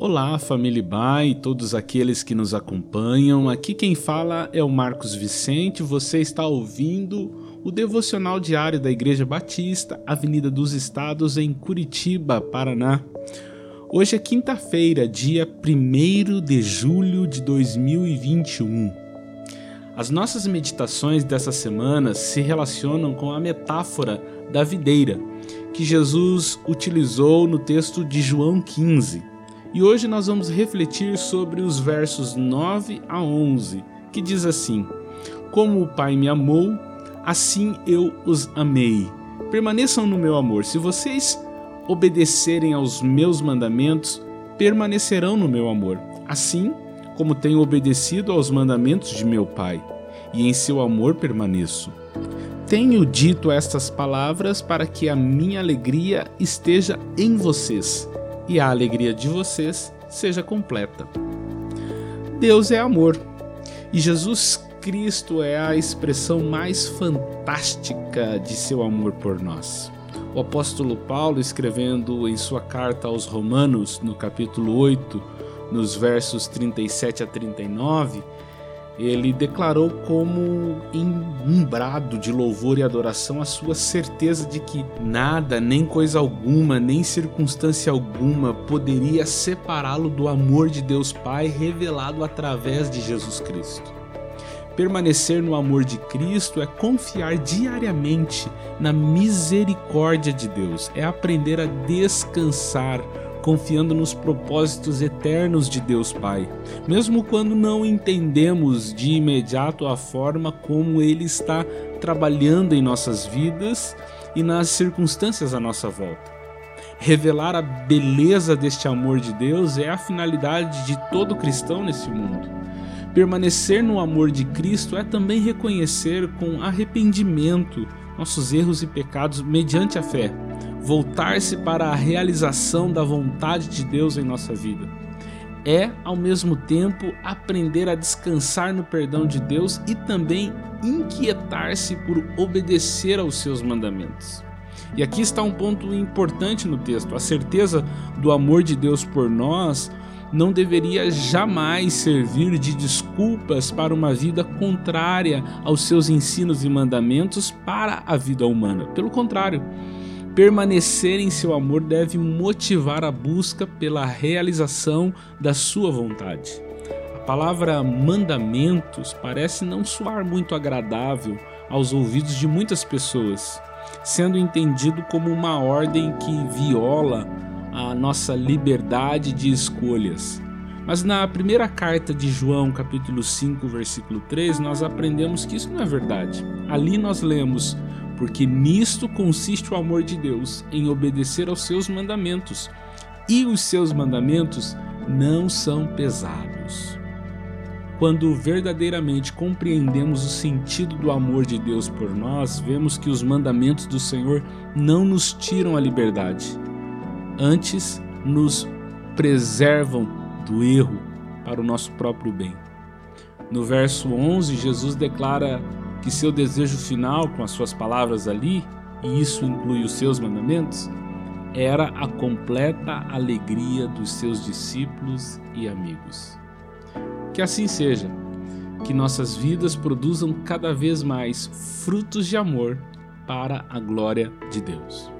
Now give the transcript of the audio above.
Olá, família Bai e todos aqueles que nos acompanham. Aqui quem fala é o Marcos Vicente. Você está ouvindo o devocional diário da Igreja Batista, Avenida dos Estados, em Curitiba, Paraná. Hoje é quinta-feira, dia 1 de julho de 2021. As nossas meditações dessa semana se relacionam com a metáfora da videira que Jesus utilizou no texto de João 15. E hoje nós vamos refletir sobre os versos 9 a 11, que diz assim: Como o Pai me amou, assim eu os amei. Permaneçam no meu amor. Se vocês obedecerem aos meus mandamentos, permanecerão no meu amor. Assim como tenho obedecido aos mandamentos de meu Pai, e em seu amor permaneço. Tenho dito estas palavras para que a minha alegria esteja em vocês e a alegria de vocês seja completa. Deus é amor e Jesus Cristo é a expressão mais fantástica de seu amor por nós. O apóstolo Paulo, escrevendo em sua carta aos Romanos, no capítulo 8, nos versos 37 a 39, ele declarou como em um brado de louvor e adoração a sua certeza de que nada, nem coisa alguma, nem circunstância alguma poderia separá-lo do amor de Deus Pai revelado através de Jesus Cristo. Permanecer no amor de Cristo é confiar diariamente na misericórdia de Deus, é aprender a descansar confiando nos propósitos eternos de Deus Pai, mesmo quando não entendemos de imediato a forma como Ele está trabalhando em nossas vidas e nas circunstâncias à nossa volta. Revelar a beleza deste amor de Deus é a finalidade de todo cristão nesse mundo. Permanecer no amor de Cristo é também reconhecer com arrependimento nossos erros e pecados mediante a fé voltar-se para a realização da vontade de Deus em nossa vida. É, ao mesmo tempo, aprender a descansar no perdão de Deus e também inquietar-se por obedecer aos seus mandamentos. E aqui está um ponto importante no texto: a certeza do amor de Deus por nós não deveria jamais servir de desculpas para uma vida contrária aos seus ensinos e mandamentos para a vida humana. Pelo contrário, Permanecer em seu amor deve motivar a busca pela realização da sua vontade. A palavra mandamentos parece não soar muito agradável aos ouvidos de muitas pessoas, sendo entendido como uma ordem que viola a nossa liberdade de escolhas. Mas na primeira carta de João, capítulo 5, versículo 3, nós aprendemos que isso não é verdade. Ali nós lemos: porque nisto consiste o amor de Deus, em obedecer aos seus mandamentos, e os seus mandamentos não são pesados. Quando verdadeiramente compreendemos o sentido do amor de Deus por nós, vemos que os mandamentos do Senhor não nos tiram a liberdade, antes nos preservam do erro para o nosso próprio bem. No verso 11, Jesus declara que seu desejo final, com as suas palavras ali, e isso inclui os seus mandamentos, era a completa alegria dos seus discípulos e amigos. Que assim seja, que nossas vidas produzam cada vez mais frutos de amor para a glória de Deus.